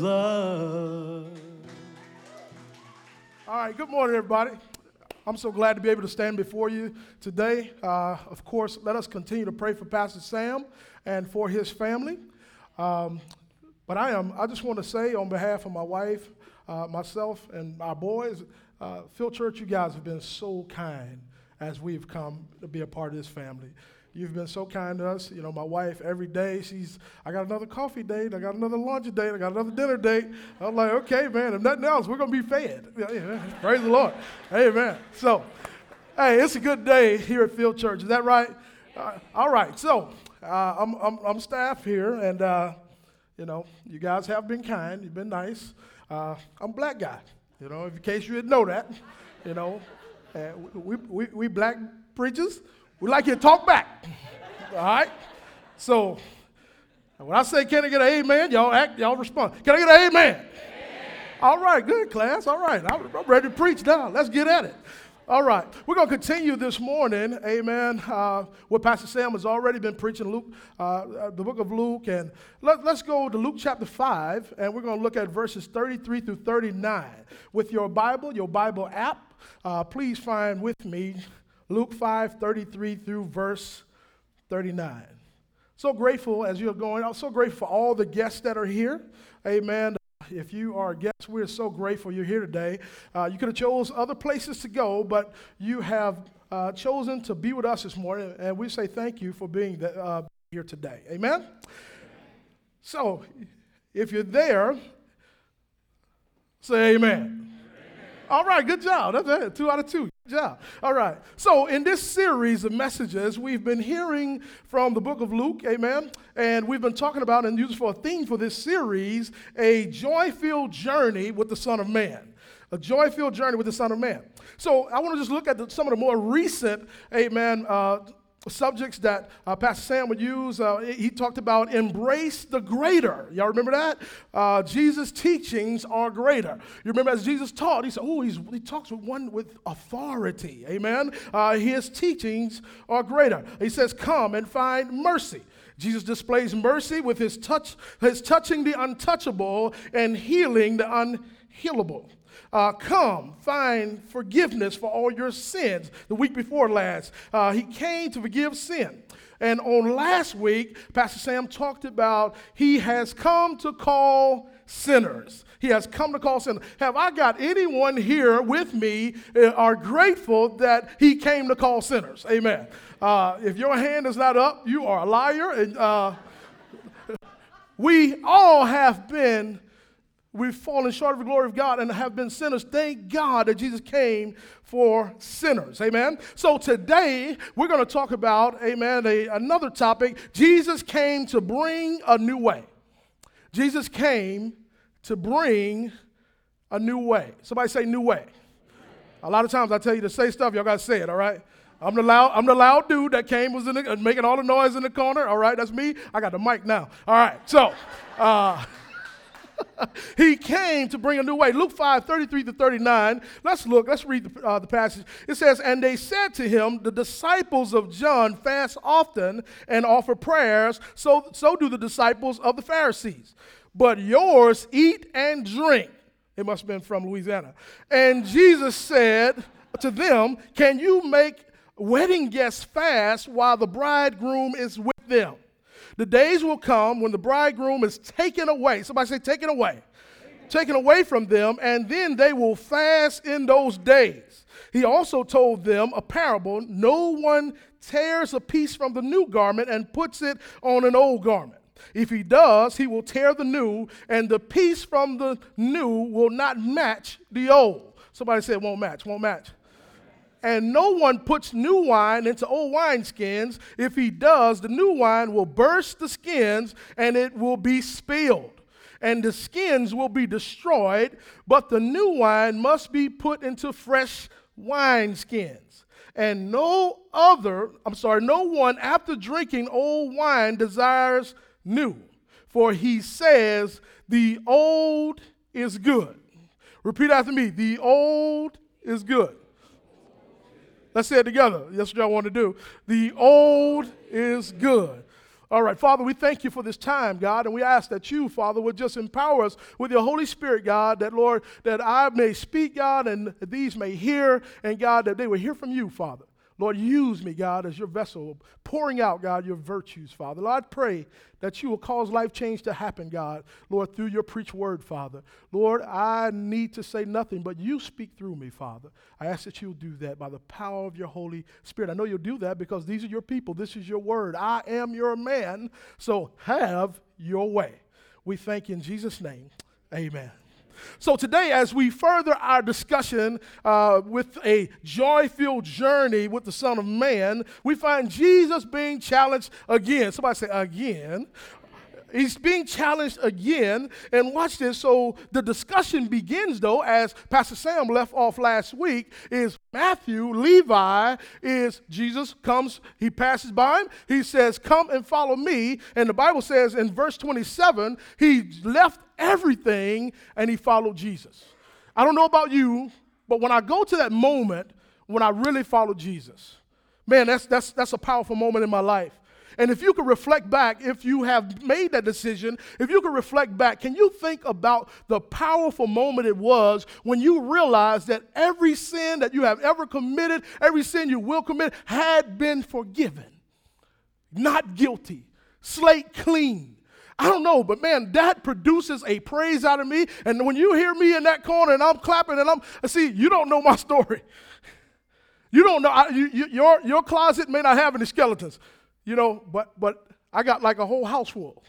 Blood. All right, good morning, everybody. I'm so glad to be able to stand before you today. Uh, of course, let us continue to pray for Pastor Sam and for his family. Um, but I am, I just want to say on behalf of my wife, uh, myself, and our boys, uh, Field Church, you guys have been so kind as we've come to be a part of this family. You've been so kind to us. You know, my wife, every day, she's, I got another coffee date, I got another lunch date, I got another dinner date. I'm like, okay, man, if nothing else, we're going to be fed. Praise the Lord. Amen. So, hey, it's a good day here at Field Church. Is that right? Uh, all right. So, uh, I'm, I'm, I'm staff here, and, uh, you know, you guys have been kind. You've been nice. Uh, I'm black guy, you know, in case you didn't know that, you know. And we, we, we black preachers, we like you to talk back. All right? So when I say, can I get an amen? Y'all act, y'all respond. Can I get an amen? All right, good class. All right, I'm ready to preach now. Let's get at it. All right, we're going to continue this morning, amen, uh, what Pastor Sam has already been preaching, Luke, uh, uh, the book of Luke. And let, let's go to Luke chapter 5, and we're going to look at verses 33 through 39. With your Bible, your Bible app, uh, please find with me Luke 5, 33 through verse 39. So grateful as you're going. I'm so grateful for all the guests that are here. Amen. If you are a guest, we're so grateful you're here today. Uh, you could have chose other places to go, but you have uh, chosen to be with us this morning, and we say thank you for being the, uh, here today. Amen. So, if you're there, say amen. All right, good job. That's it. Two out of two. Good job. All right. So, in this series of messages, we've been hearing from the book of Luke, amen. And we've been talking about and used for a theme for this series a joy filled journey with the Son of Man. A joy filled journey with the Son of Man. So, I want to just look at the, some of the more recent, amen, uh, subjects that uh, Pastor Sam would use. Uh, he talked about embrace the greater. Y'all remember that? Uh, Jesus' teachings are greater. You remember as Jesus taught, he said, "Oh, he talks with one with authority." Amen. Uh, his teachings are greater. He says, "Come and find mercy." Jesus displays mercy with his touch, his touching the untouchable and healing the unhealable. Uh, come, find forgiveness for all your sins. The week before last, uh, he came to forgive sin. And on last week, Pastor Sam talked about he has come to call sinners. He has come to call sinners. Have I got anyone here with me uh, are grateful that he came to call sinners? Amen. Uh, if your hand is not up, you are a liar. And uh, we all have been We've fallen short of the glory of God and have been sinners. Thank God that Jesus came for sinners. Amen. So today we're going to talk about, amen, a, another topic. Jesus came to bring a new way. Jesus came to bring a new way. Somebody say new way. A lot of times I tell you to say stuff, y'all got to say it, all right? I'm the loud, I'm the loud dude that came, was in the, making all the noise in the corner. All right, that's me. I got the mic now. All right, so. Uh, he came to bring a new way. Luke 5 33 to 39. Let's look, let's read the, uh, the passage. It says, And they said to him, The disciples of John fast often and offer prayers, so, so do the disciples of the Pharisees. But yours eat and drink. It must have been from Louisiana. And Jesus said to them, Can you make wedding guests fast while the bridegroom is with them? The days will come when the bridegroom is taken away. Somebody say, taken away. Taken away from them, and then they will fast in those days. He also told them a parable no one tears a piece from the new garment and puts it on an old garment. If he does, he will tear the new, and the piece from the new will not match the old. Somebody say won't match, won't match. And no one puts new wine into old wineskins. If he does, the new wine will burst the skins and it will be spilled. And the skins will be destroyed, but the new wine must be put into fresh wineskins. And no other, I'm sorry, no one after drinking old wine desires new, for he says, The old is good. Repeat after me the old is good. Let's say it together. That's what I want to do. The old is good. All right, Father, we thank you for this time, God, and we ask that you, Father, would just empower us with your Holy Spirit, God, that, Lord, that I may speak, God, and these may hear, and God, that they will hear from you, Father. Lord, use me, God, as your vessel, pouring out, God, your virtues, Father. Lord, I pray that you will cause life change to happen, God, Lord, through your preached word, Father. Lord, I need to say nothing, but you speak through me, Father. I ask that you'll do that by the power of your Holy Spirit. I know you'll do that because these are your people. This is your word. I am your man, so have your way. We thank you in Jesus' name. Amen. So, today, as we further our discussion uh, with a joy filled journey with the Son of Man, we find Jesus being challenged again. Somebody say, again. He's being challenged again. And watch this. So the discussion begins, though, as Pastor Sam left off last week, is Matthew, Levi, is Jesus comes, he passes by him. He says, Come and follow me. And the Bible says in verse 27, he left everything and he followed Jesus. I don't know about you, but when I go to that moment when I really follow Jesus, man, that's, that's, that's a powerful moment in my life. And if you could reflect back, if you have made that decision, if you could reflect back, can you think about the powerful moment it was when you realized that every sin that you have ever committed, every sin you will commit, had been forgiven? Not guilty, slate clean. I don't know, but man, that produces a praise out of me. And when you hear me in that corner and I'm clapping and I'm, see, you don't know my story. You don't know, I, you, you, your, your closet may not have any skeletons, you know, but, but I got like a whole house full.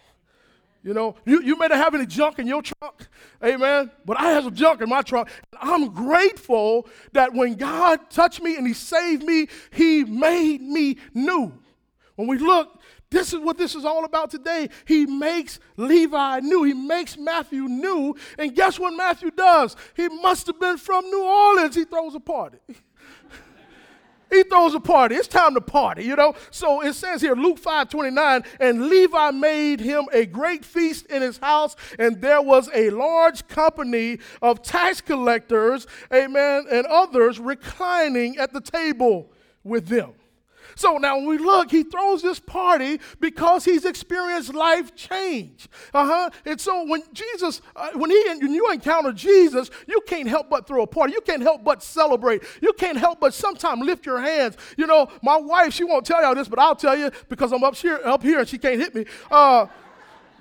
You know, you, you may not have any junk in your trunk, amen, but I have some junk in my trunk. I'm grateful that when God touched me and He saved me, He made me new. When we look this is what this is all about today. He makes Levi new. He makes Matthew new. And guess what Matthew does? He must have been from New Orleans. He throws a party. he throws a party. It's time to party, you know? So it says here, Luke 5 29, and Levi made him a great feast in his house, and there was a large company of tax collectors, amen, and others reclining at the table with them. So now when we look, he throws this party because he's experienced life change. Uh-huh. And so when Jesus, uh, when he when you encounter Jesus, you can't help but throw a party. You can't help but celebrate. You can't help but sometimes lift your hands. You know, my wife, she won't tell y'all this, but I'll tell you because I'm up here, up here and she can't hit me. Uh,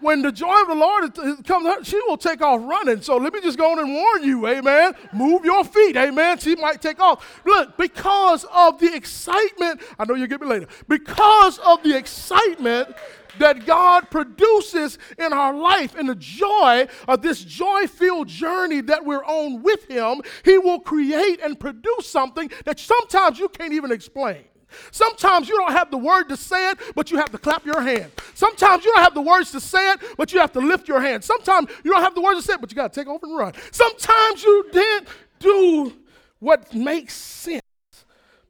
when the joy of the Lord comes, she will take off running. So let me just go on and warn you, amen. Move your feet, amen. She might take off. Look, because of the excitement, I know you'll get me later, because of the excitement that God produces in our life and the joy of this joy filled journey that we're on with Him, He will create and produce something that sometimes you can't even explain. Sometimes you don't have the word to say it, but you have to clap your hand. Sometimes you don't have the words to say it, but you have to lift your hand. Sometimes you don't have the words to say it, but you got to take off and run. Sometimes you didn't do what makes sense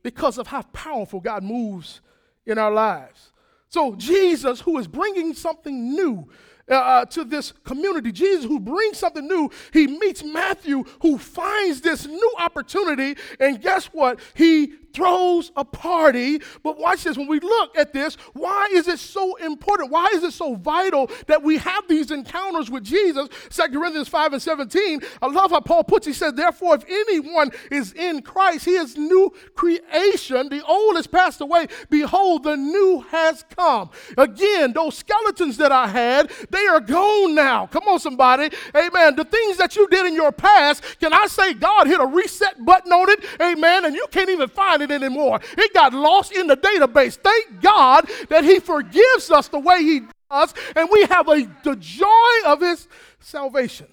because of how powerful God moves in our lives. So, Jesus, who is bringing something new, uh, uh, to this community. Jesus, who brings something new, he meets Matthew, who finds this new opportunity. And guess what? He throws a party. But watch this when we look at this, why is it so important? Why is it so vital that we have these encounters with Jesus? 2 Corinthians 5 and 17. I love how Paul puts. He says, Therefore, if anyone is in Christ, he is new creation. The old has passed away. Behold, the new has come. Again, those skeletons that I had, they are gone now. Come on, somebody. Amen. The things that you did in your past, can I say God hit a reset button on it? Amen. And you can't even find find it anymore. It got lost in the database. Thank God that He forgives us the way He does, and we have a, the joy of His salvation.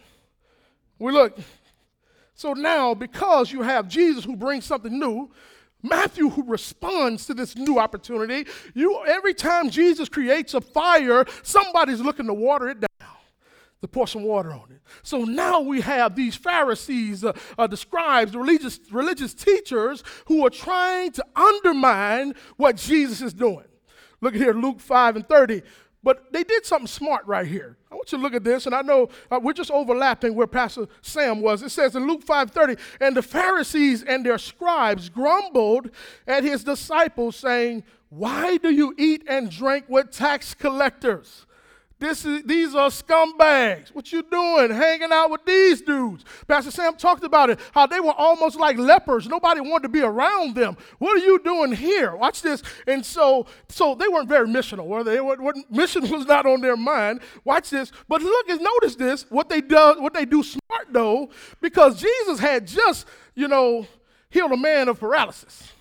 We look. So now, because you have Jesus who brings something new, Matthew who responds to this new opportunity. You every time Jesus creates a fire, somebody's looking to water it down to pour some water on it. So now we have these Pharisees, uh, uh, the scribes, the religious, religious teachers who are trying to undermine what Jesus is doing. Look at here, Luke 5 and 30. But they did something smart right here. I want you to look at this, and I know uh, we're just overlapping where Pastor Sam was. It says in Luke 5:30, and the Pharisees and their scribes grumbled at his disciples, saying, Why do you eat and drink with tax collectors? This is, these are scumbags. What you doing hanging out with these dudes? Pastor Sam talked about it, how they were almost like lepers. Nobody wanted to be around them. What are you doing here? Watch this. And so, so they weren't very missional, were they? What, mission was not on their mind. Watch this. But look and notice this. What they do, what they do smart though, because Jesus had just, you know, healed a man of paralysis.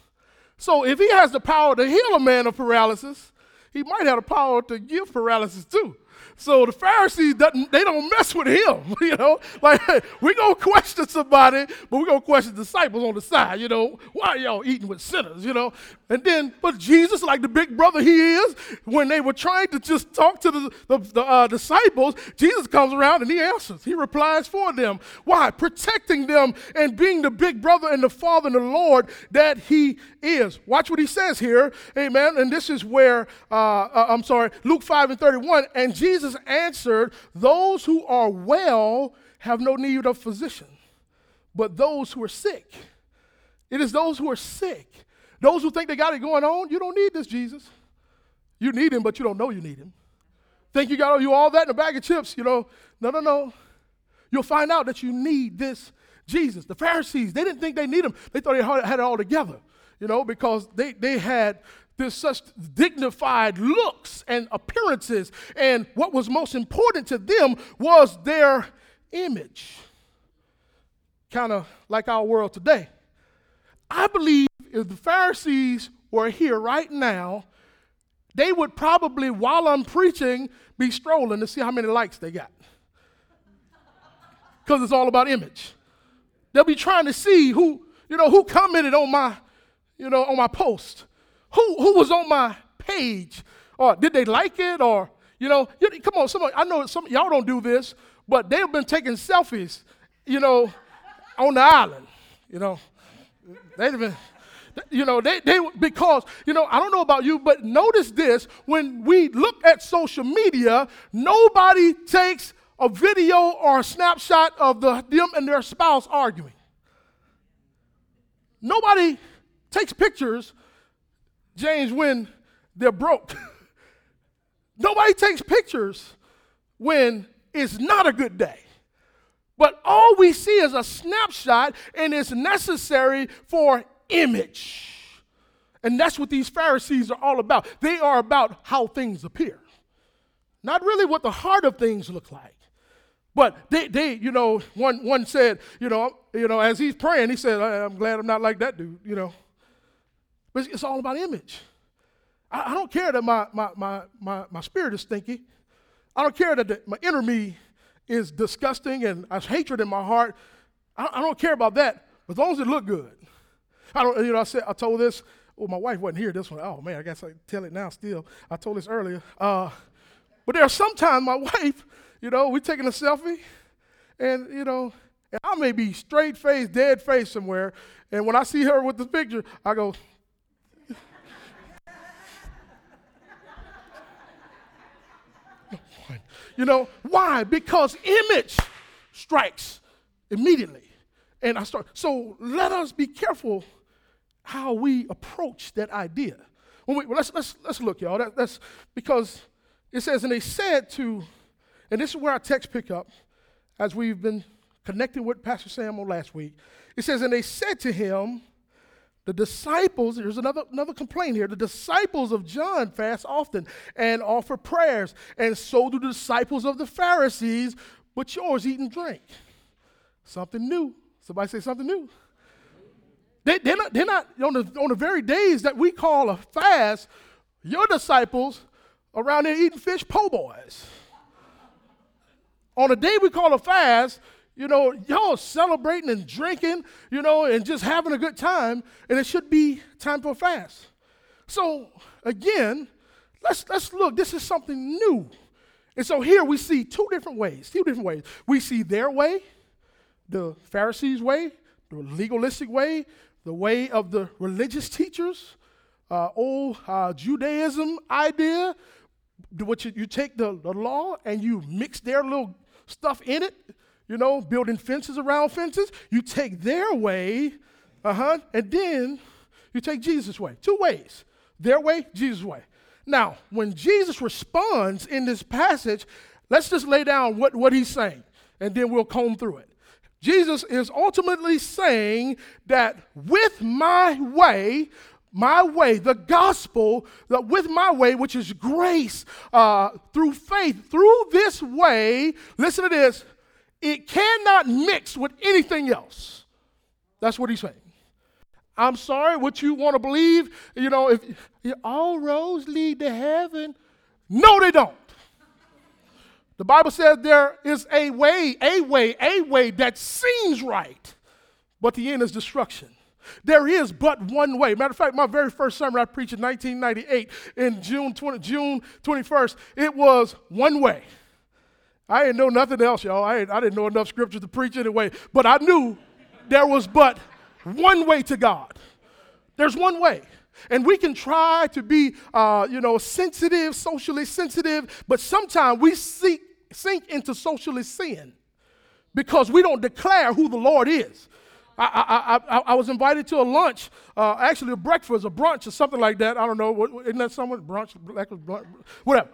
So if he has the power to heal a man of paralysis, he might have the power to give paralysis too. So the Pharisees, they don't mess with him, you know. Like, we going to question somebody, but we going to question disciples on the side, you know. Why y'all eating with sinners, you know? And then, but Jesus, like the big brother he is, when they were trying to just talk to the, the, the uh, disciples, Jesus comes around and he answers. He replies for them. Why? Protecting them and being the big brother and the father and the Lord that he is. Watch what he says here, amen. And this is where, uh, uh, I'm sorry, Luke 5 and 31. And Jesus answered, Those who are well have no need of physician, but those who are sick. It is those who are sick. Those who think they got it going on, you don't need this Jesus. You need him, but you don't know you need him. Think you got you all that in a bag of chips, you know. No, no, no. You'll find out that you need this Jesus. The Pharisees, they didn't think they need him. They thought they had it all together you know, because they, they had this such dignified looks and appearances. And what was most important to them was their image. Kind of like our world today. I believe if the Pharisees were here right now, they would probably, while I'm preaching, be strolling to see how many likes they got. Because it's all about image. They'll be trying to see who, you know, who commented on my you know, on my post? Who, who was on my page? Or did they like it? Or, you know, come on, some, I know some y'all don't do this, but they've been taking selfies, you know, on the island. You know, they've been, you know, they, they, because, you know, I don't know about you, but notice this when we look at social media, nobody takes a video or a snapshot of the, them and their spouse arguing. Nobody takes pictures, James, when they're broke. Nobody takes pictures when it's not a good day. But all we see is a snapshot, and it's necessary for image. And that's what these Pharisees are all about. They are about how things appear, not really what the heart of things look like. But they, they, you know, one, one said, you know, you know, as he's praying, he said, I'm glad I'm not like that dude, you know. But it's all about image. I, I don't care that my, my, my, my, my spirit is stinky. I don't care that the, my inner me is disgusting and has hatred in my heart. I, I don't care about that, as long as it look good. I don't, you know, I said, I told this, well, my wife wasn't here, this one. Oh man, I guess I tell it now still. I told this earlier. Uh, but there are sometimes my wife, you know, we taking a selfie, and you know, and I may be straight face, dead face somewhere, and when I see her with the picture, I go, You know, why? Because image strikes immediately. And I start, so let us be careful how we approach that idea. When we, well, let's, let's, let's look, y'all. That, that's because it says, and they said to, and this is where our text pick up as we've been connecting with Pastor Samuel last week. It says, and they said to him, the disciples, there's another, another complaint here. The disciples of John fast often and offer prayers, and so do the disciples of the Pharisees, but yours eat and drink. Something new. Somebody say something new. They, they're not, they're not on, the, on the very days that we call a fast, your disciples around there eating fish po' boys. on the day we call a fast, You know, y'all celebrating and drinking, you know, and just having a good time, and it should be time for fast. So again, let's let's look. This is something new. And so here we see two different ways, two different ways. We see their way, the Pharisees' way, the legalistic way, the way of the religious teachers, uh, old uh, Judaism idea, what you, you take the, the law and you mix their little stuff in it, you know, building fences around fences. You take their way, uh huh, and then you take Jesus' way. Two ways their way, Jesus' way. Now, when Jesus responds in this passage, let's just lay down what, what he's saying, and then we'll comb through it. Jesus is ultimately saying that with my way, my way, the gospel, that with my way, which is grace uh, through faith, through this way, listen to this, it cannot mix with anything else. That's what he's saying. I'm sorry, what you want to believe, you know, if all roads lead to heaven. No, they don't. The Bible says there is a way, a way, a way that seems right, but the end is destruction. There is but one way. Matter of fact, my very first sermon I preached in 1998 in June 20, June 21st, it was one way. I didn't know nothing else, y'all. I, I didn't know enough scripture to preach anyway, but I knew there was but one way to God. There's one way. And we can try to be, uh, you know, sensitive, socially sensitive, but sometimes we seek, sink into socially sin because we don't declare who the Lord is. I, I, I, I was invited to a lunch, uh, actually a breakfast, a brunch, or something like that. I don't know. Isn't that someone? Brunch, whatever.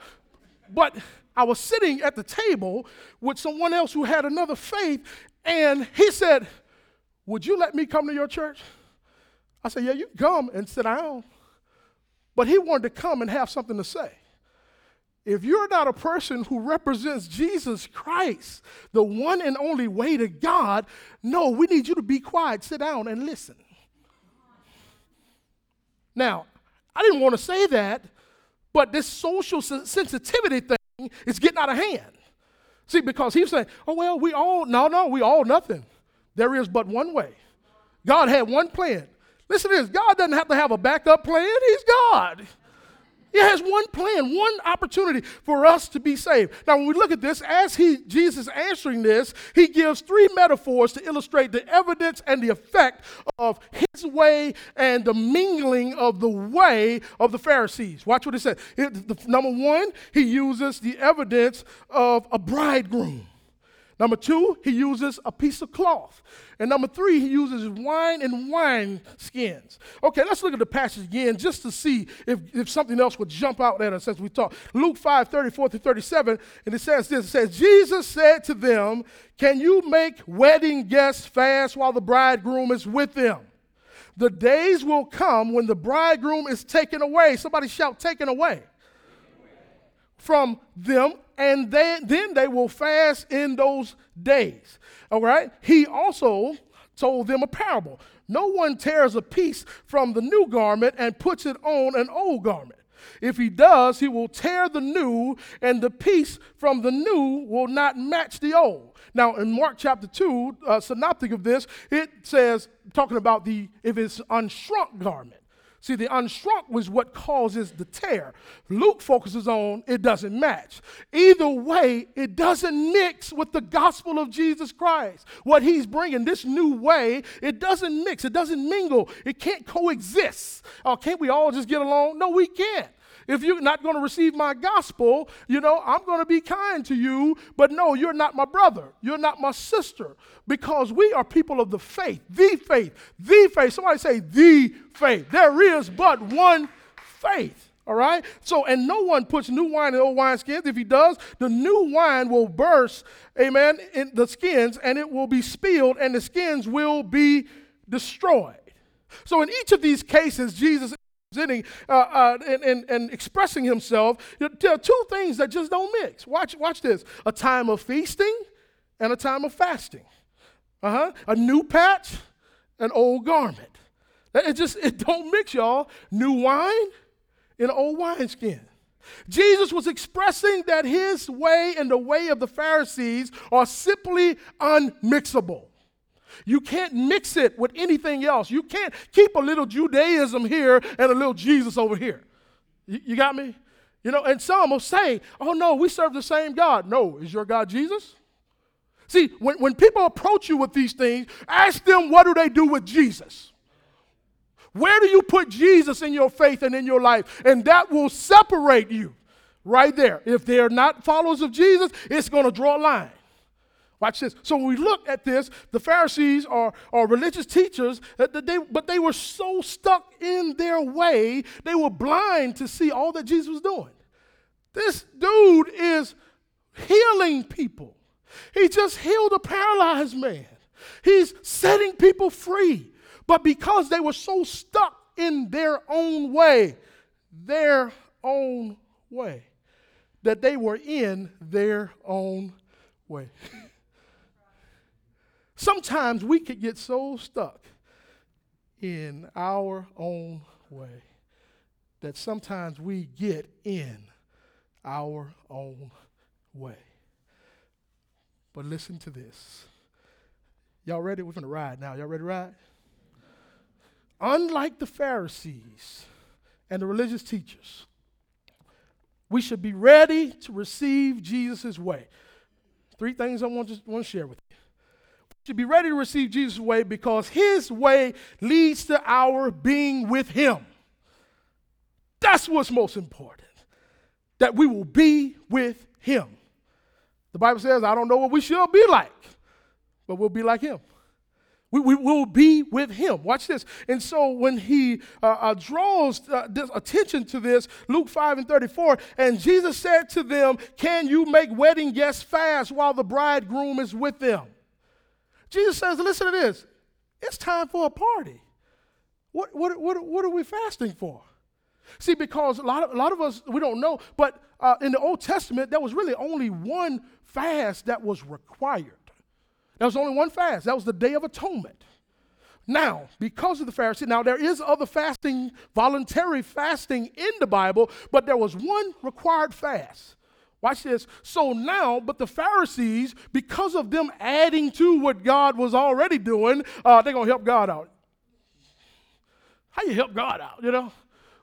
But I was sitting at the table with someone else who had another faith, and he said, Would you let me come to your church? I said, Yeah, you come and sit down. But he wanted to come and have something to say. If you're not a person who represents Jesus Christ, the one and only way to God, no, we need you to be quiet, sit down, and listen. Now, I didn't want to say that, but this social sensitivity thing is getting out of hand. See, because he's saying, oh, well, we all, no, no, we all nothing. There is but one way. God had one plan. Listen to this God doesn't have to have a backup plan, He's God. He has one plan, one opportunity for us to be saved. Now, when we look at this, as he Jesus answering this, he gives three metaphors to illustrate the evidence and the effect of his way and the mingling of the way of the Pharisees. Watch what he says. Number one, he uses the evidence of a bridegroom. Number two, he uses a piece of cloth. And number three, he uses wine and wine skins. Okay, let's look at the passage again just to see if, if something else would jump out at us as we talk. Luke 5 34 to 37, and it says this it says, Jesus said to them, Can you make wedding guests fast while the bridegroom is with them? The days will come when the bridegroom is taken away. Somebody shout, taken away from them, and then, then they will fast in those days. All right? He also told them a parable. No one tears a piece from the new garment and puts it on an old garment. If he does, he will tear the new, and the piece from the new will not match the old. Now, in Mark chapter 2, uh, synoptic of this, it says, talking about the if it's unshrunk garment. See, the unshrunk was what causes the tear. Luke focuses on it doesn't match. Either way, it doesn't mix with the gospel of Jesus Christ. What he's bringing, this new way, it doesn't mix, it doesn't mingle, it can't coexist. Oh, can't we all just get along? No, we can't. If you're not going to receive my gospel, you know, I'm going to be kind to you, but no, you're not my brother. You're not my sister because we are people of the faith, the faith, the faith. Somebody say, the faith. There is but one faith. All right? So, and no one puts new wine in old wineskins. If he does, the new wine will burst, amen, in the skins, and it will be spilled, and the skins will be destroyed. So, in each of these cases, Jesus presenting uh, uh, and, and, and, expressing himself, there are two things that just don't mix. Watch, watch this a time of feasting and a time of fasting. Uh-huh. A new patch, an old garment. It just it don't mix, y'all. New wine in old wineskin. Jesus was expressing that his way and the way of the Pharisees are simply unmixable. You can't mix it with anything else. You can't keep a little Judaism here and a little Jesus over here. You, you got me? You know, and some will say, oh no, we serve the same God. No, is your God Jesus? See, when, when people approach you with these things, ask them what do they do with Jesus? Where do you put Jesus in your faith and in your life? And that will separate you right there. If they're not followers of Jesus, it's going to draw a line. Watch this. So when we look at this, the Pharisees are, are religious teachers, they, but they were so stuck in their way, they were blind to see all that Jesus was doing. This dude is healing people. He just healed a paralyzed man. He's setting people free. But because they were so stuck in their own way, their own way, that they were in their own way. Sometimes we could get so stuck in our own way that sometimes we get in our own way. But listen to this. Y'all ready? We're going to ride now. Y'all ready to ride? Unlike the Pharisees and the religious teachers, we should be ready to receive Jesus' way. Three things I want to, want to share with you should be ready to receive Jesus' way because his way leads to our being with him. That's what's most important. That we will be with him. The Bible says, I don't know what we shall be like, but we'll be like him. We, we will be with him. Watch this. And so when he uh, uh, draws uh, attention to this, Luke 5 and 34, and Jesus said to them, Can you make wedding guests fast while the bridegroom is with them? Jesus says, listen to this. It's time for a party. What, what, what, what are we fasting for? See, because a lot of, a lot of us, we don't know, but uh, in the Old Testament, there was really only one fast that was required. There was only one fast. That was the Day of Atonement. Now, because of the Pharisee, now there is other fasting, voluntary fasting in the Bible, but there was one required fast. Watch this. So now, but the Pharisees, because of them adding to what God was already doing, uh, they're going to help God out. How you help God out, you know?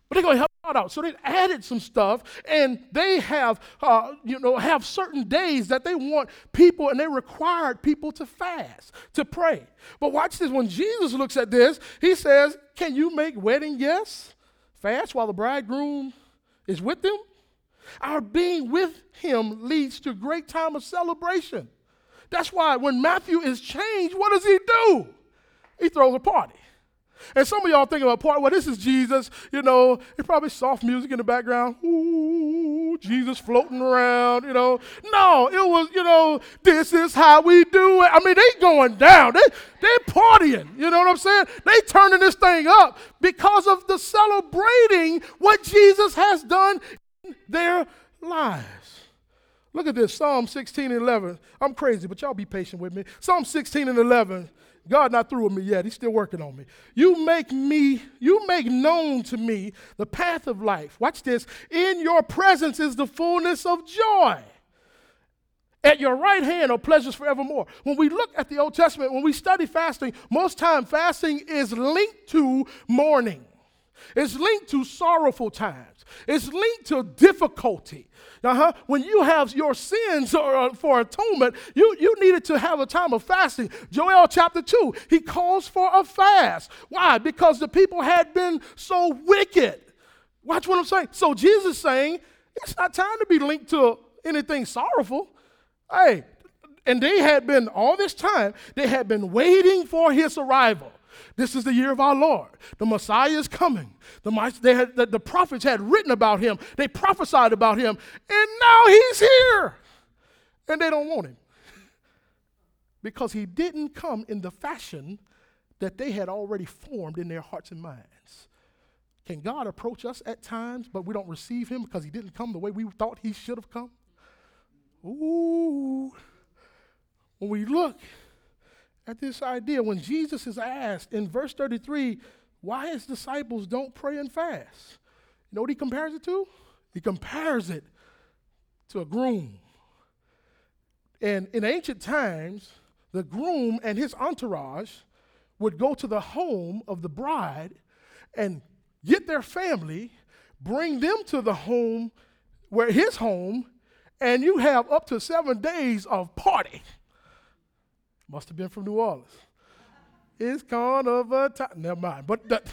But they're going to help God out. So they added some stuff, and they have, uh, you know, have certain days that they want people, and they required people to fast, to pray. But watch this. When Jesus looks at this, he says, "Can you make wedding guests fast while the bridegroom is with them?" Our being with him leads to great time of celebration. That's why when Matthew is changed, what does he do? He throws a party. And some of y'all think about party, well, this is Jesus, you know, it's probably soft music in the background. Ooh, Jesus floating around, you know. No, it was, you know, this is how we do it. I mean, they going down. They they partying. You know what I'm saying? They turning this thing up because of the celebrating what Jesus has done their lives. Look at this Psalm 16 and 11. I'm crazy, but y'all be patient with me. Psalm 16 and 11. God not through with me yet. He's still working on me. You make me, you make known to me the path of life. Watch this. In your presence is the fullness of joy. At your right hand are pleasures forevermore. When we look at the Old Testament, when we study fasting, most time fasting is linked to mourning. It's linked to sorrowful times. It's linked to difficulty. Uh-huh. When you have your sins uh, for atonement, you, you needed to have a time of fasting. Joel chapter 2, he calls for a fast. Why? Because the people had been so wicked. Watch what I'm saying. So Jesus saying, it's not time to be linked to anything sorrowful. Hey, and they had been, all this time, they had been waiting for his arrival. This is the year of our Lord. The Messiah is coming. The, they had, the, the prophets had written about him, they prophesied about him, and now he's here. And they don't want him because he didn't come in the fashion that they had already formed in their hearts and minds. Can God approach us at times, but we don't receive him because he didn't come the way we thought he should have come? Ooh. When we look at this idea when Jesus is asked in verse 33 why his disciples don't pray and fast. You know what he compares it to? he compares it to a groom. And in ancient times, the groom and his entourage would go to the home of the bride and get their family, bring them to the home where his home, and you have up to seven days of party. Must have been from New Orleans. It's kind of a time. Never mind. But that,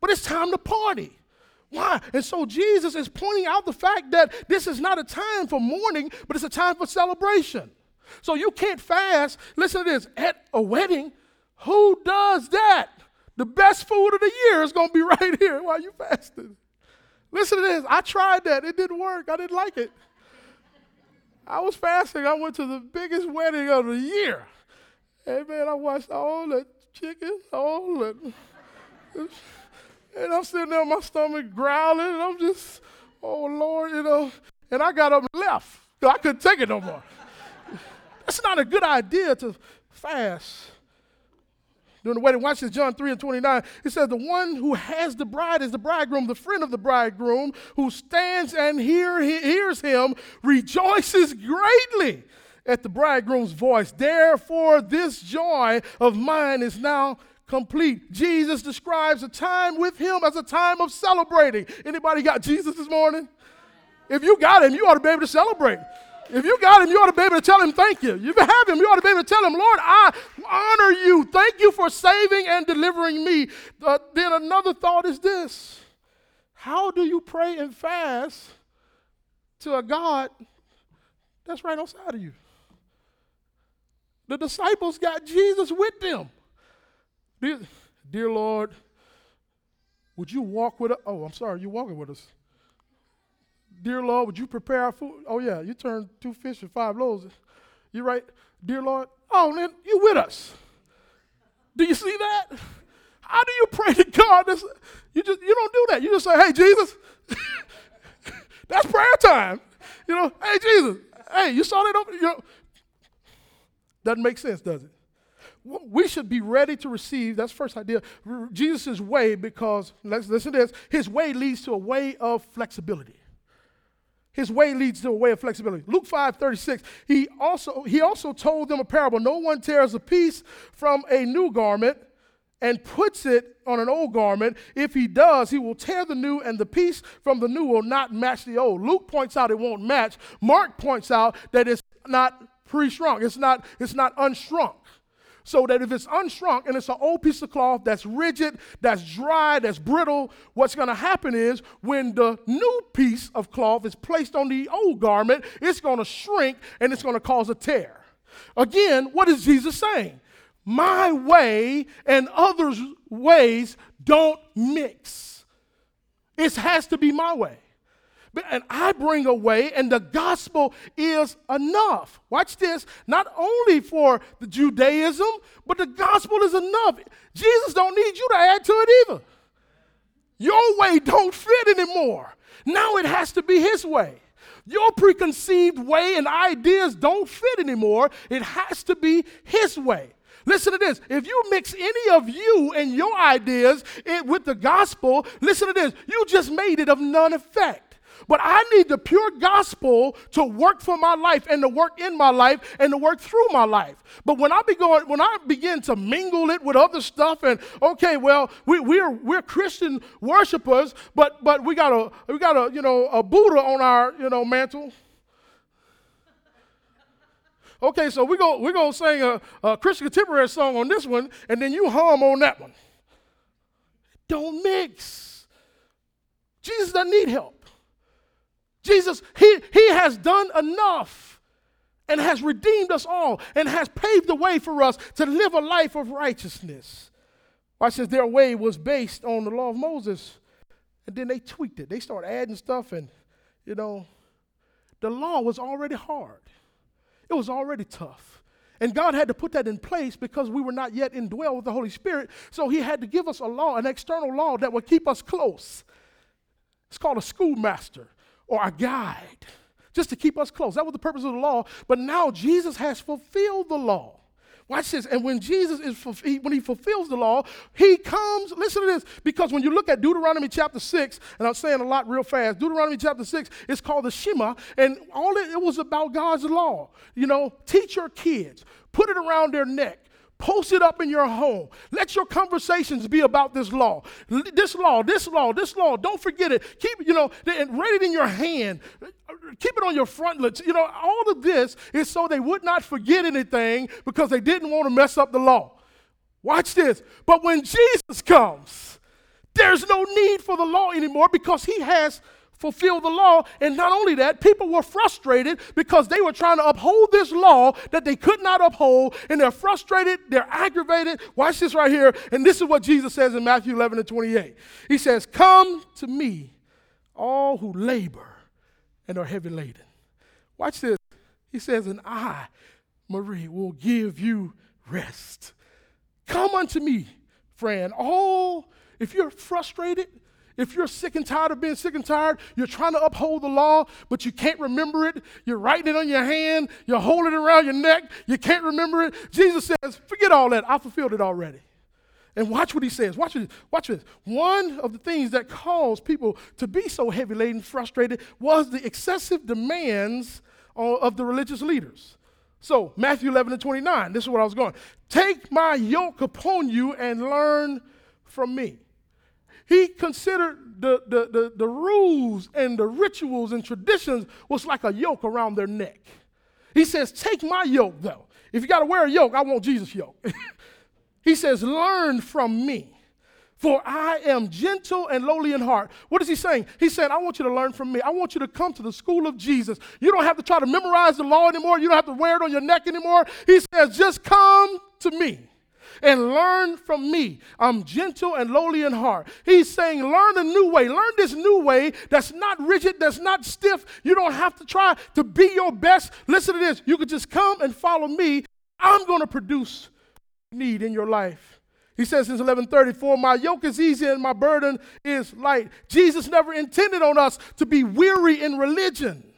but it's time to party. Why? And so Jesus is pointing out the fact that this is not a time for mourning, but it's a time for celebration. So you can't fast. Listen to this at a wedding, who does that? The best food of the year is going to be right here while you fasting. Listen to this. I tried that. It didn't work. I didn't like it. I was fasting. I went to the biggest wedding of the year. Hey, man, I watched all the chicken, all the. And I'm sitting there, my stomach growling, and I'm just, oh Lord, you know. And I got up and left. I couldn't take it no more. That's not a good idea to fast during the wedding. Watch this, John 3 and 29. It says, The one who has the bride is the bridegroom, the friend of the bridegroom, who stands and hear, hears him, rejoices greatly at the bridegroom's voice. Therefore, this joy of mine is now complete. Jesus describes a time with him as a time of celebrating. Anybody got Jesus this morning? If you got him, you ought to be able to celebrate. If you got him, you ought to be able to tell him thank you. If you have him, you ought to be able to tell him, Lord, I honor you. Thank you for saving and delivering me. Uh, then another thought is this How do you pray and fast to a God that's right outside of you? The disciples got Jesus with them. Dear, dear Lord, would you walk with us? Oh, I'm sorry, you're walking with us. Dear Lord, would you prepare our food? Oh, yeah, you turned two fish and five loaves. You're right, dear Lord? Oh, man, you with us. Do you see that? How do you pray to God? You just you don't do that. You just say, hey, Jesus, that's prayer time. You know, hey, Jesus, hey, you saw that over, you know. Doesn't make sense, does it? we should be ready to receive. That's first idea. Jesus' way, because let's listen to this. His way leads to a way of flexibility. His way leads to a way of flexibility. Luke 5 36, he also, he also told them a parable. No one tears a piece from a new garment and puts it on an old garment. If he does, he will tear the new, and the piece from the new will not match the old. Luke points out it won't match. Mark points out that it's not pre-shrunk. It's not, it's not unshrunk so that if it's unshrunk and it's an old piece of cloth that's rigid, that's dry, that's brittle, what's going to happen is when the new piece of cloth is placed on the old garment, it's going to shrink and it's going to cause a tear. Again, what is Jesus saying? My way and others' ways don't mix. It has to be my way and I bring a way, and the gospel is enough. Watch this. Not only for the Judaism, but the gospel is enough. Jesus don't need you to add to it either. Your way don't fit anymore. Now it has to be his way. Your preconceived way and ideas don't fit anymore. It has to be his way. Listen to this. If you mix any of you and your ideas eh, with the gospel, listen to this. You just made it of none effect. But I need the pure gospel to work for my life and to work in my life and to work through my life. But when I be going, when I begin to mingle it with other stuff and okay, well, we, we're we're Christian worshipers, but but we got a we got a you know a Buddha on our you know mantle. Okay, so we're going we're gonna sing a, a Christian contemporary song on this one, and then you hum on that one. Don't mix. Jesus doesn't need help. Jesus, he, he has done enough and has redeemed us all and has paved the way for us to live a life of righteousness. Watch this, their way was based on the law of Moses. And then they tweaked it. They started adding stuff, and, you know, the law was already hard, it was already tough. And God had to put that in place because we were not yet indwelled with the Holy Spirit. So He had to give us a law, an external law that would keep us close. It's called a schoolmaster or a guide just to keep us close. That was the purpose of the law. But now Jesus has fulfilled the law. Watch this. And when Jesus is, when he fulfills the law, he comes, listen to this, because when you look at Deuteronomy chapter 6, and I'm saying a lot real fast, Deuteronomy chapter 6 is called the Shema, and all it, it was about God's law. You know, teach your kids, put it around their neck. Post it up in your home. Let your conversations be about this law. This law, this law, this law. Don't forget it. Keep, you know, and it in your hand. Keep it on your frontlets. You know, all of this is so they would not forget anything because they didn't want to mess up the law. Watch this. But when Jesus comes, there's no need for the law anymore because he has fulfilled the law. And not only that, people were frustrated because they were trying to uphold this law that they could not uphold. And they're frustrated, they're aggravated. Watch this right here. And this is what Jesus says in Matthew 11 and 28. He says, Come to me, all who labor and are heavy laden. Watch this. He says, And I, Marie, will give you rest. Come unto me, friend. All, if you're frustrated, if you're sick and tired of being sick and tired, you're trying to uphold the law, but you can't remember it. You're writing it on your hand, you're holding it around your neck, you can't remember it. Jesus says, Forget all that. I fulfilled it already. And watch what he says. Watch this. Watch this. One of the things that caused people to be so heavy laden, frustrated, was the excessive demands of the religious leaders. So, Matthew 11 and 29, this is what I was going. Take my yoke upon you and learn from me. He considered the, the, the, the rules and the rituals and traditions was like a yoke around their neck. He says, Take my yoke, though. If you got to wear a yoke, I want Jesus' yoke. he says, Learn from me. For I am gentle and lowly in heart. What is he saying? He's saying, I want you to learn from me. I want you to come to the school of Jesus. You don't have to try to memorize the law anymore. You don't have to wear it on your neck anymore. He says, just come to me and learn from me. I'm gentle and lowly in heart. He's saying, learn a new way. Learn this new way that's not rigid, that's not stiff. You don't have to try to be your best. Listen to this. You could just come and follow me. I'm going to produce need in your life. He says in 1134, my yoke is easy and my burden is light. Jesus never intended on us to be weary in religion,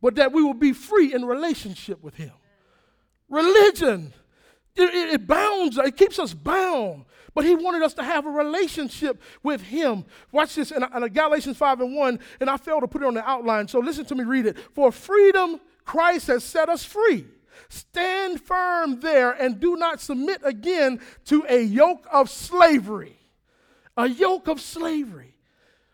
but that we will be free in relationship with him. Religion, it, it, it bounds, it keeps us bound. But he wanted us to have a relationship with him. Watch this in, in Galatians 5 and 1, and I failed to put it on the outline, so listen to me read it. For freedom, Christ has set us free. Stand firm there and do not submit again to a yoke of slavery. A yoke of slavery.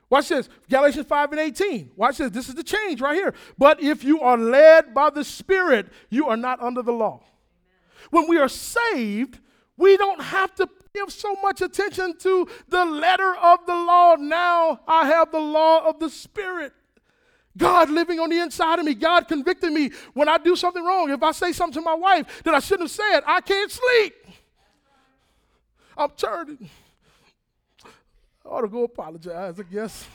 Watch this, Galatians 5 and 18. Watch this, this is the change right here. But if you are led by the Spirit, you are not under the law. When we are saved, we don't have to give so much attention to the letter of the law. Now I have the law of the Spirit. God living on the inside of me, God convicting me when I do something wrong. If I say something to my wife that I shouldn't have said, I can't sleep. I'm turning. I ought to go apologize, I guess.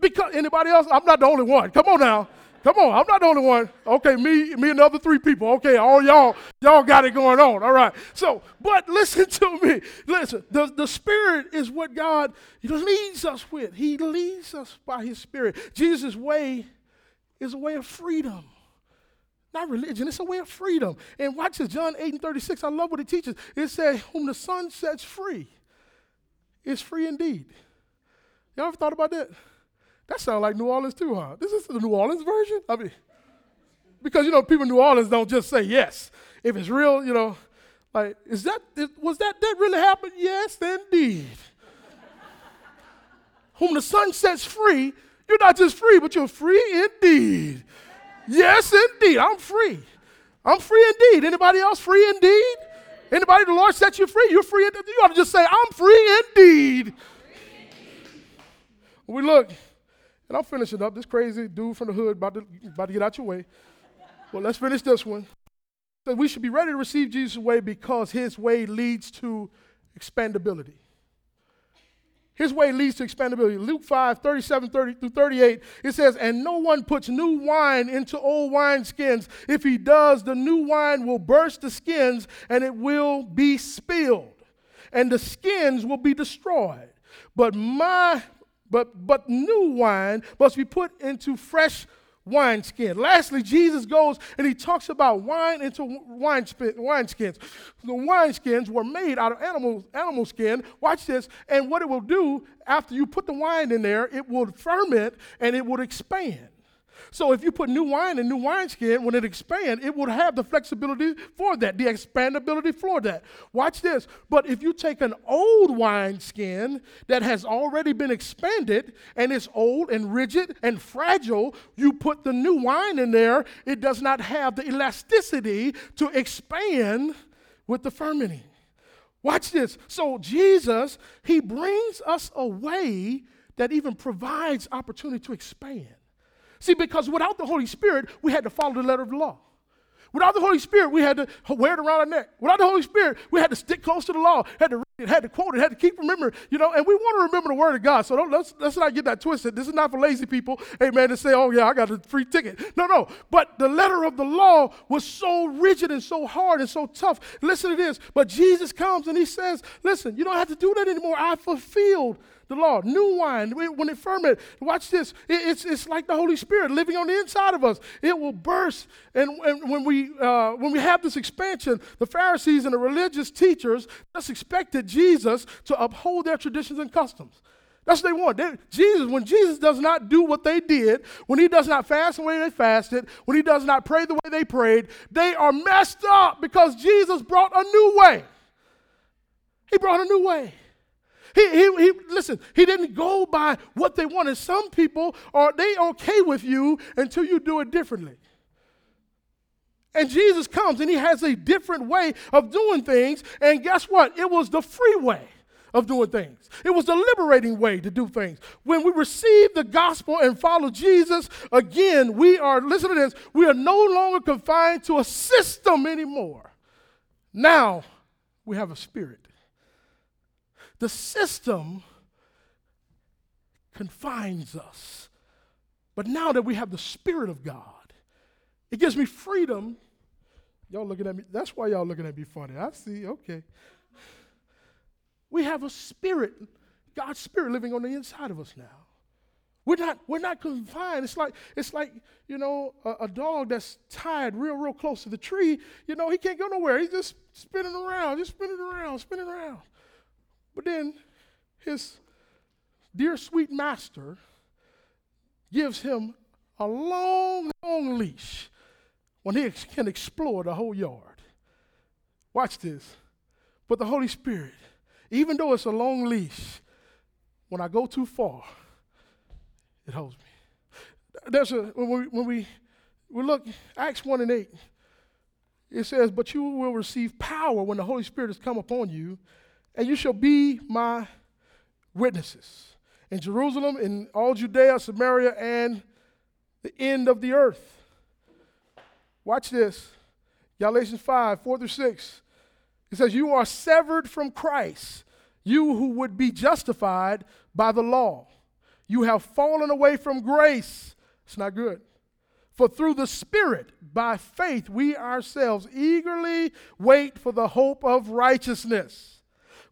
because anybody else? I'm not the only one. Come on now. Come on, I'm not the only one. Okay, me, me and the other three people. Okay, all y'all, y'all got it going on. All right. So, but listen to me. Listen, the, the Spirit is what God leads us with. He leads us by His Spirit. Jesus' way is a way of freedom. Not religion, it's a way of freedom. And watch this, John 8 and 36. I love what it teaches. It says, Whom the Son sets free is free indeed. Y'all ever thought about that? That sounds like New Orleans too, huh? This is the New Orleans version? I mean, because, you know, people in New Orleans don't just say yes. If it's real, you know, like, is that, was that, that really happened? Yes, indeed. Whom the Son sets free, you're not just free, but you're free indeed. Yes, indeed. I'm free. I'm free indeed. Anybody else free indeed? Anybody the Lord set you free? You're free indeed. You ought to just say, I'm free indeed. We look, and I'm finishing up. This crazy dude from the hood about to, about to get out your way. Well, let's finish this one. So we should be ready to receive Jesus' way because his way leads to expandability. His way leads to expandability. Luke 5, 37 30 through 38, it says, And no one puts new wine into old wineskins. If he does, the new wine will burst the skins and it will be spilled, and the skins will be destroyed. But my but but new wine must be put into fresh wineskin. Lastly, Jesus goes and he talks about wine into wine wineskins. The wineskins were made out of animal, animal skin. Watch this. And what it will do after you put the wine in there, it will ferment and it will expand. So if you put new wine in new wineskin, when it expands, it would have the flexibility for that, the expandability for that. Watch this. But if you take an old wineskin that has already been expanded and it's old and rigid and fragile, you put the new wine in there, it does not have the elasticity to expand with the fermenting. Watch this. So Jesus, he brings us a way that even provides opportunity to expand. See, because without the Holy Spirit, we had to follow the letter of the law. Without the Holy Spirit, we had to wear it around our neck. Without the Holy Spirit, we had to stick close to the law, had to read it, had to quote it, had to keep remembering, you know, and we want to remember the word of God. So let's, let's not get that twisted. This is not for lazy people, amen, to say, oh, yeah, I got a free ticket. No, no. But the letter of the law was so rigid and so hard and so tough. Listen to this. But Jesus comes and he says, listen, you don't have to do that anymore. I fulfilled the law. New wine, when it ferments, watch this. it's, it's like the Holy Spirit living on the inside of us. It will burst. And, and when, we, uh, when we have this expansion, the Pharisees and the religious teachers just expected Jesus to uphold their traditions and customs. That's what they want. They, Jesus, when Jesus does not do what they did, when he does not fast the way they fasted, when he does not pray the way they prayed, they are messed up because Jesus brought a new way. He brought a new way. He, he, he, listen, he didn't go by what they wanted. Some people are they okay with you until you do it differently. And Jesus comes and he has a different way of doing things. And guess what? It was the free way of doing things. It was the liberating way to do things. When we receive the gospel and follow Jesus, again, we are, listen to this, we are no longer confined to a system anymore. Now we have a spirit. The system confines us. But now that we have the Spirit of God, it gives me freedom. Y'all looking at me, that's why y'all looking at me funny. I see, okay. We have a spirit, God's spirit living on the inside of us now. We're not, we're not confined. It's like, it's like you know, a, a, dog that's tied real, real close to the tree. You know, he can't go nowhere. He's just spinning around, just spinning around, spinning around. But then his dear sweet master gives him a long, long leash when he can explore the whole yard. Watch this. But the Holy Spirit, even though it's a long leash, when I go too far, it holds me. There's a when we when we we look Acts 1 and 8, it says, But you will receive power when the Holy Spirit has come upon you, and you shall be my witnesses in Jerusalem, in all Judea, Samaria, and the end of the earth. Watch this. Galatians 5, 4 through 6. It says, You are severed from Christ, you who would be justified by the law. You have fallen away from grace. It's not good. For through the Spirit, by faith, we ourselves eagerly wait for the hope of righteousness.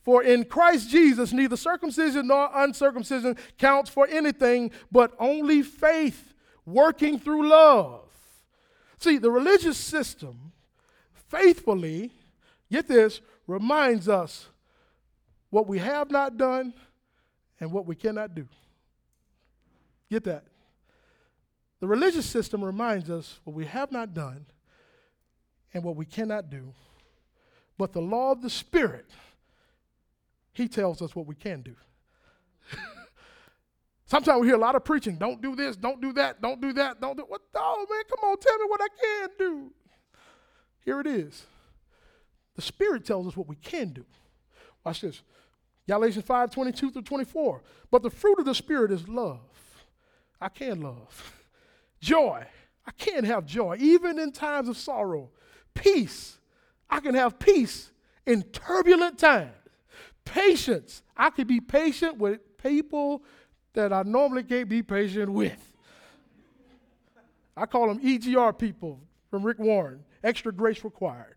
For in Christ Jesus, neither circumcision nor uncircumcision counts for anything, but only faith working through love. See, the religious system faithfully, get this, reminds us what we have not done and what we cannot do. Get that? The religious system reminds us what we have not done and what we cannot do. But the law of the Spirit, he tells us what we can do. Sometimes we hear a lot of preaching. Don't do this, don't do that, don't do that, don't do what oh man, come on, tell me what I can do. Here it is. The Spirit tells us what we can do. Watch this. Galatians 5, 22 through 24. But the fruit of the Spirit is love. I can love. Joy. I can have joy, even in times of sorrow. Peace. I can have peace in turbulent times. Patience. I can be patient with people that I normally can't be patient with. I call them EGR people from Rick Warren, extra grace required.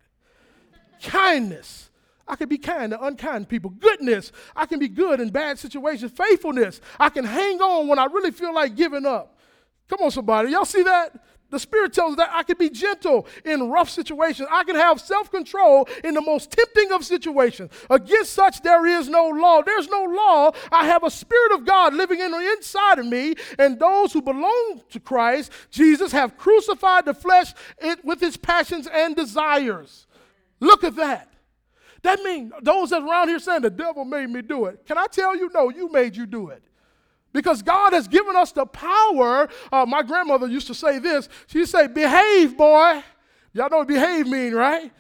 Kindness. I can be kind to unkind people. Goodness. I can be good in bad situations. Faithfulness. I can hang on when I really feel like giving up. Come on, somebody. Y'all see that? The Spirit tells us that I can be gentle in rough situations. I can have self control in the most tempting of situations. Against such, there is no law. There's no law. I have a Spirit of God living in the inside of me, and those who belong to Christ, Jesus, have crucified the flesh with its passions and desires. Look at that. That means those that around here saying the devil made me do it. Can I tell you, no, you made you do it. Because God has given us the power. Uh, my grandmother used to say this. She'd say, behave, boy. Y'all know what behave mean, right?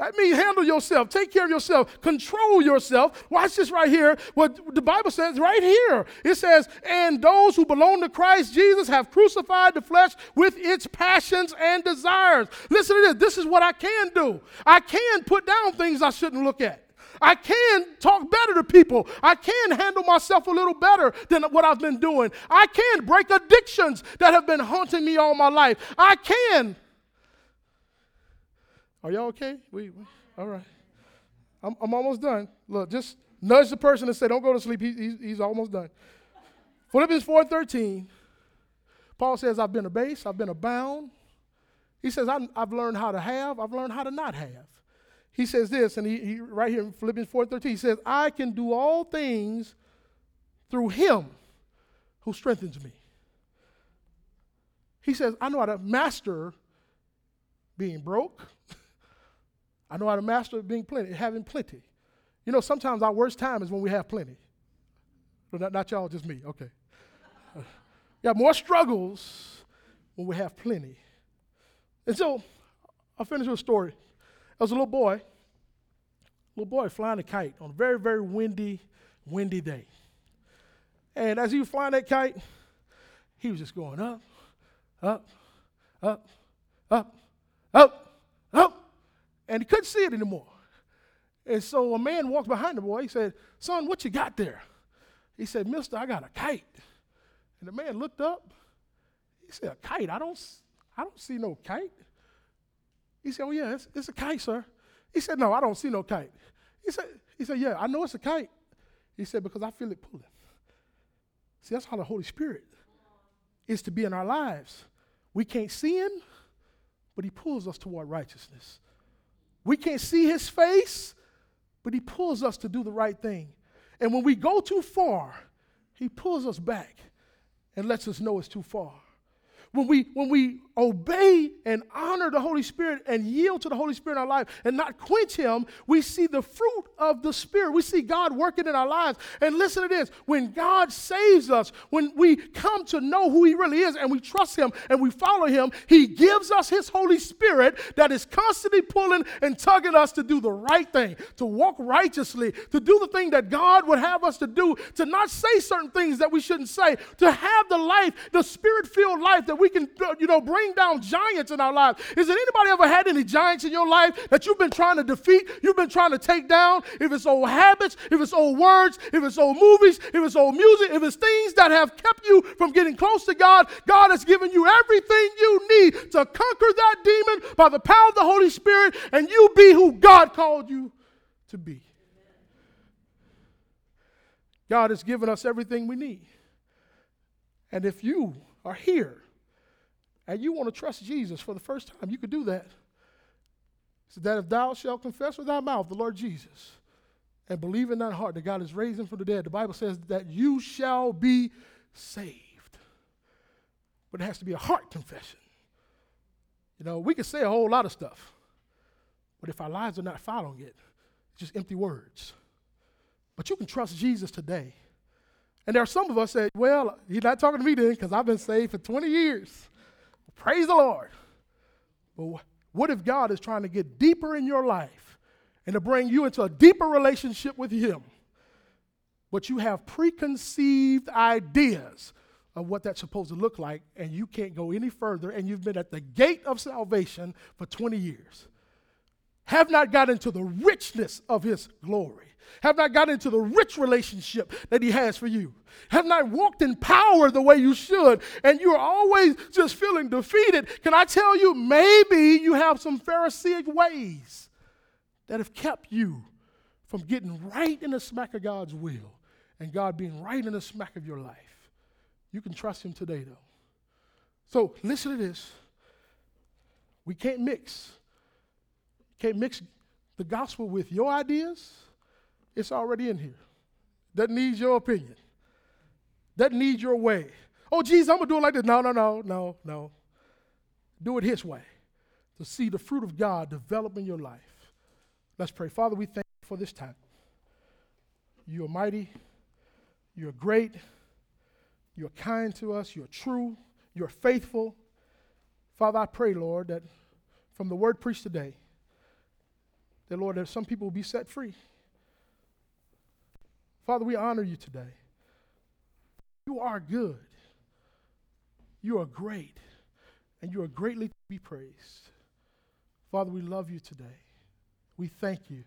That means handle yourself, take care of yourself, control yourself. Watch this right here. What the Bible says right here. It says, And those who belong to Christ Jesus have crucified the flesh with its passions and desires. Listen to this. This is what I can do. I can put down things I shouldn't look at. I can talk better to people. I can handle myself a little better than what I've been doing. I can break addictions that have been haunting me all my life. I can. Are y'all okay? We, we all right. I'm, I'm almost done. Look, just nudge the person and say, "Don't go to sleep." He, he's, he's almost done. Philippians 4:13. Paul says, "I've been abased. I've been abound." He says, "I've learned how to have. I've learned how to not have." He says this, and he, he right here in Philippians 4:13, he says, I can do all things through him who strengthens me. He says, I know how to master being broke. I know how to master being plenty, having plenty. You know, sometimes our worst time is when we have plenty. But not, not y'all, just me. Okay. Yeah, more struggles when we have plenty. And so I'll finish with a story. There was a little boy, little boy flying a kite on a very, very windy, windy day. And as he was flying that kite, he was just going up, up, up, up, up, up, and he couldn't see it anymore. And so a man walked behind the boy. He said, Son, what you got there? He said, Mister, I got a kite. And the man looked up. He said, A kite? I don't, I don't see no kite. He said, Oh, yeah, it's, it's a kite, sir. He said, No, I don't see no kite. He said, he said, Yeah, I know it's a kite. He said, Because I feel it pulling. See, that's how the Holy Spirit is to be in our lives. We can't see him, but he pulls us toward righteousness. We can't see his face, but he pulls us to do the right thing. And when we go too far, he pulls us back and lets us know it's too far. When we, when we obey and honor the Holy Spirit and yield to the Holy Spirit in our life and not quench Him, we see the fruit of the Spirit. We see God working in our lives. And listen to this when God saves us, when we come to know who He really is and we trust Him and we follow Him, He gives us His Holy Spirit that is constantly pulling and tugging us to do the right thing, to walk righteously, to do the thing that God would have us to do, to not say certain things that we shouldn't say, to have the life, the Spirit filled life that we can, uh, you know, bring down giants in our lives. Is it anybody ever had any giants in your life that you've been trying to defeat, you've been trying to take down? If it's old habits, if it's old words, if it's old movies, if it's old music, if it's things that have kept you from getting close to God, God has given you everything you need to conquer that demon by the power of the Holy Spirit, and you be who God called you to be. God has given us everything we need. And if you are here and you want to trust Jesus for the first time, you could do that. So that if thou shalt confess with thy mouth the Lord Jesus and believe in thine heart that God is him from the dead, the Bible says that you shall be saved. But it has to be a heart confession. You know, we can say a whole lot of stuff, but if our lives are not following it, it's just empty words. But you can trust Jesus today. And there are some of us that, well, he's not talking to me then because I've been saved for 20 years. Praise the Lord. But what if God is trying to get deeper in your life and to bring you into a deeper relationship with Him? But you have preconceived ideas of what that's supposed to look like, and you can't go any further, and you've been at the gate of salvation for 20 years. Have not got into the richness of His glory have not gotten into the rich relationship that He has for you, have not walked in power the way you should, and you're always just feeling defeated, can I tell you, maybe you have some Pharisaic ways that have kept you from getting right in the smack of God's will and God being right in the smack of your life. You can trust Him today, though. So listen to this. We can't mix. Can't mix the gospel with your ideas. It's already in here. That needs your opinion. That needs your way. Oh, Jesus, I'm gonna do it like this. No, no, no, no, no. Do it his way. To see the fruit of God develop in your life. Let's pray. Father, we thank you for this time. You are mighty. You're great. You're kind to us. You're true. You're faithful. Father, I pray, Lord, that from the word preached today, that, Lord, that some people will be set free. Father, we honor you today. You are good. You are great. And you are greatly to be praised. Father, we love you today. We thank you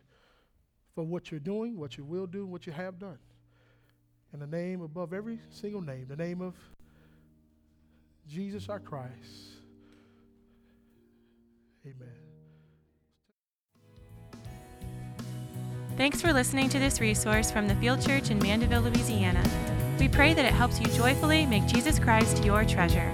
for what you're doing, what you will do, what you have done. In the name above every single name, the name of Jesus our Christ. Amen. Thanks for listening to this resource from the Field Church in Mandeville, Louisiana. We pray that it helps you joyfully make Jesus Christ your treasure.